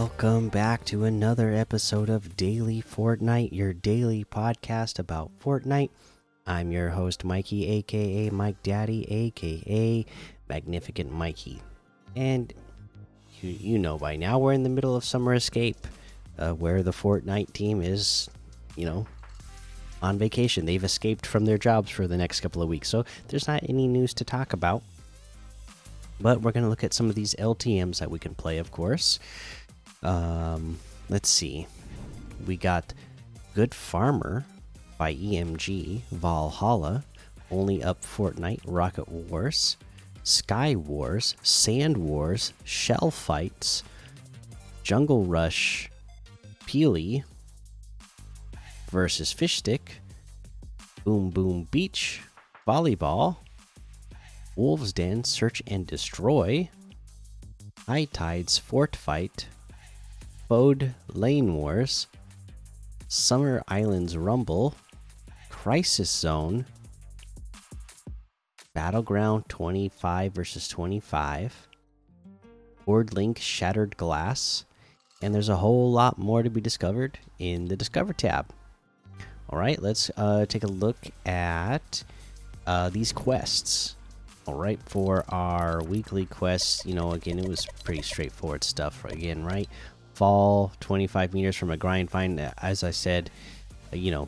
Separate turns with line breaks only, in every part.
Welcome back to another episode of Daily Fortnite, your daily podcast about Fortnite. I'm your host, Mikey, aka Mike Daddy, aka Magnificent Mikey. And you, you know by now, we're in the middle of Summer Escape, uh, where the Fortnite team is, you know, on vacation. They've escaped from their jobs for the next couple of weeks. So there's not any news to talk about. But we're going to look at some of these LTMs that we can play, of course. Um, let's see. We got Good Farmer by EMG, Valhalla, Only Up Fortnite, Rocket Wars, Sky Wars, Sand Wars, Shell Fights, Jungle Rush, Peely versus Fish Stick, Boom Boom Beach, Volleyball, Wolves Den, Search and Destroy, High Tides, Fort Fight, Bode Lane Wars, Summer Islands Rumble, Crisis Zone, Battleground 25 versus 25, Board Link Shattered Glass, and there's a whole lot more to be discovered in the Discover tab. All right, let's uh, take a look at uh, these quests. All right, for our weekly quests, you know, again, it was pretty straightforward stuff again, right? Fall 25 meters from a grind vine. As I said, uh, you know,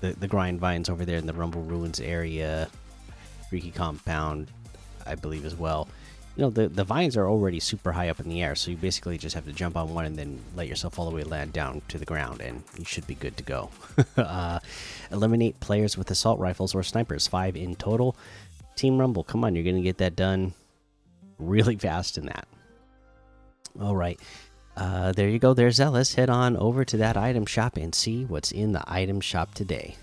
the, the grind vines over there in the Rumble Ruins area, Creeky Compound, I believe, as well. You know, the, the vines are already super high up in the air, so you basically just have to jump on one and then let yourself all the way land down to the ground, and you should be good to go. uh, eliminate players with assault rifles or snipers, five in total. Team Rumble, come on, you're going to get that done really fast in that. All right. Uh, there you go. There's Zealous. Head on over to that item shop and see what's in the item shop today.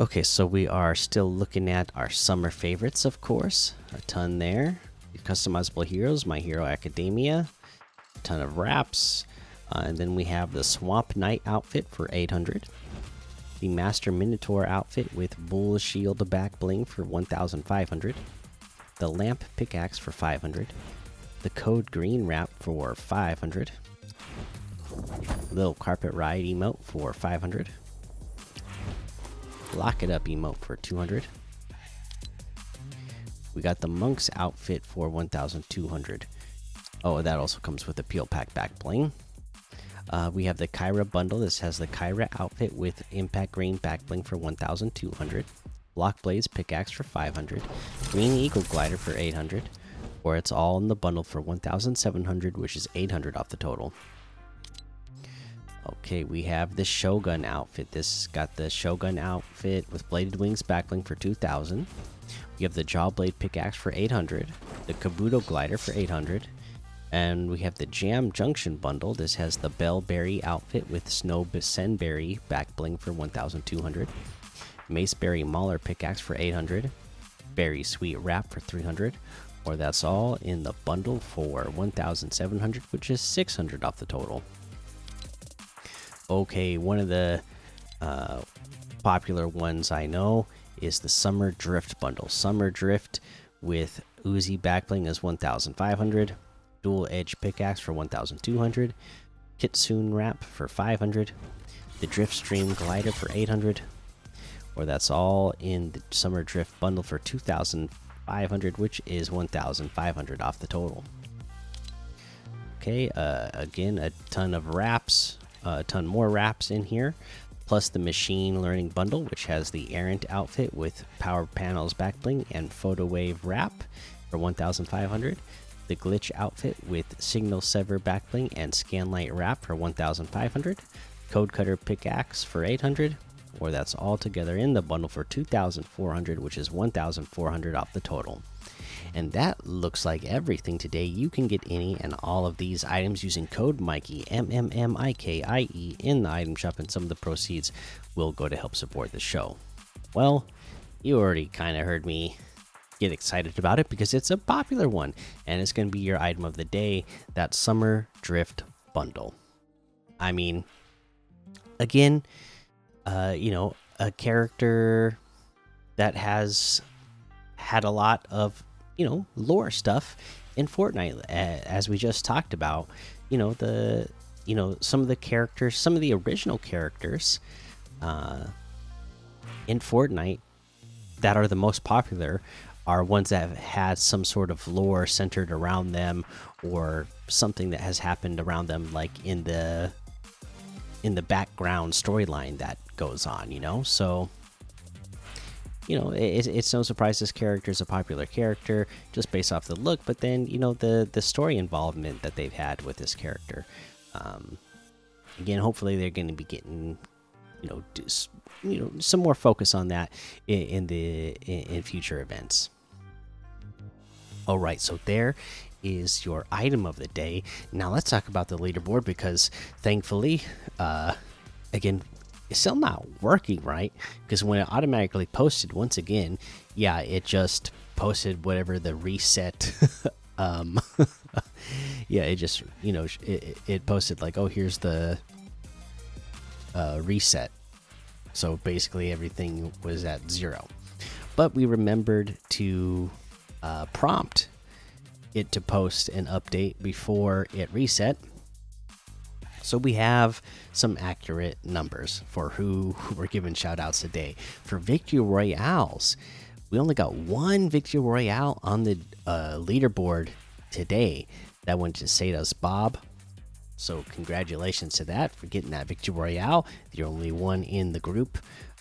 Okay, so we are still looking at our summer favorites, of course. A ton there. Customizable heroes, My Hero Academia. A ton of wraps. Uh, and then we have the Swamp Knight outfit for 800. The Master Minotaur outfit with Bull Shield back bling for 1500. The Lamp Pickaxe for 500. The Code Green wrap for 500. Little Carpet Ride emote for 500. Lock It Up emote for 200. We got the Monk's outfit for 1200. Oh, that also comes with the Peel Pack back bling. Uh, we have the Kyra bundle. This has the Kyra outfit with Impact Green back bling for 1,200. Block Blades pickaxe for 500. Green Eagle glider for 800. Or it's all in the bundle for 1,700, which is 800 off the total. Okay, we have the Shogun outfit. This got the Shogun outfit with bladed wings backbling for 2,000. We have the Jawblade pickaxe for 800. The Kabuto glider for 800. And we have the Jam Junction bundle. This has the Bellberry outfit with Snow Senberry back bling for 1,200. Maceberry Mauler pickaxe for 800. Berry Sweet wrap for 300. Or that's all in the bundle for 1,700, which is 600 off the total. Okay, one of the uh, popular ones I know is the Summer Drift bundle. Summer Drift with Uzi backbling is 1,500 dual edge pickaxe for 1200 kitsune wrap for 500 the drift stream glider for 800 or that's all in the summer drift bundle for 2500 which is 1500 off the total. Okay uh, again a ton of wraps uh, a ton more wraps in here plus the machine learning bundle which has the errant outfit with power panels backbling and photo wave wrap for 1500 the glitch outfit with signal sever backbling and scanlight wrap for 1500 code cutter pickaxe for 800 or that's all together in the bundle for 2400 which is 1400 off the total. And that looks like everything today. You can get any and all of these items using code mikey m m m i k i e in the item shop and some of the proceeds will go to help support the show. Well you already kind of heard me get excited about it because it's a popular one and it's going to be your item of the day that summer drift bundle i mean again uh you know a character that has had a lot of you know lore stuff in Fortnite, as we just talked about. You know the you know some of the characters, some of the original characters uh, in Fortnite that are the most popular are ones that have had some sort of lore centered around them or something that has happened around them like in the in the background storyline that goes on you know? So you know it, it's no surprise this character is a popular character just based off the look but then you know the the story involvement that they've had with this character. Um again hopefully they're going to be getting you know just, you know some more focus on that in, in the in, in future events all right, so there is your item of the day. Now let's talk about the leaderboard because thankfully, uh, again, it's still not working right because when it automatically posted once again, yeah, it just posted whatever the reset. um, yeah, it just you know it, it posted like, oh, here's the uh, reset. So basically, everything was at zero. But we remembered to uh, prompt it to post an update before it reset. So we have some accurate numbers for who, were given shout outs today. For Victory Royales, we only got one Victory Royale on the uh, leaderboard today. That went to Sadas Bob. So congratulations to that for getting that Victory Royale. The only one in the group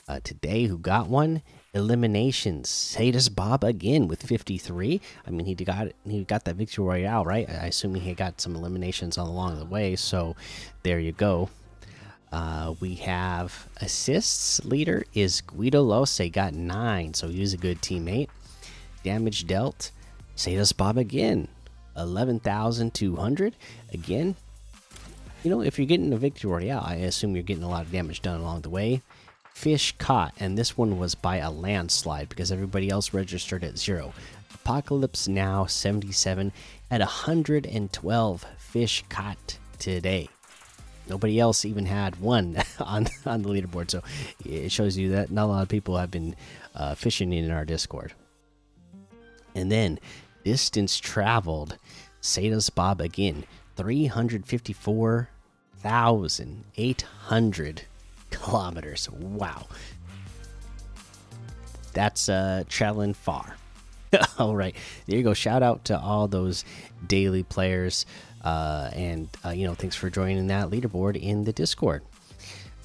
uh, today who got one eliminations. Sadus Bob again with 53. I mean, he got he got that victory royale, right? I assume he got some eliminations along the way. So there you go. Uh, we have assists leader is Guido Lose, got nine, so he's a good teammate. Damage dealt, Sadus Bob again, 11,200. Again, you know, if you're getting a victory royale, I assume you're getting a lot of damage done along the way fish caught, and this one was by a landslide because everybody else registered at zero. Apocalypse Now 77 at 112 fish caught today. Nobody else even had one on on the leaderboard, so it shows you that not a lot of people have been uh, fishing in our Discord. And then distance traveled, Sadas Bob again, 354,800 kilometers. Wow. That's uh, traveling far. all right. There you go. Shout out to all those daily players. Uh, and, uh, you know, thanks for joining that leaderboard in the Discord.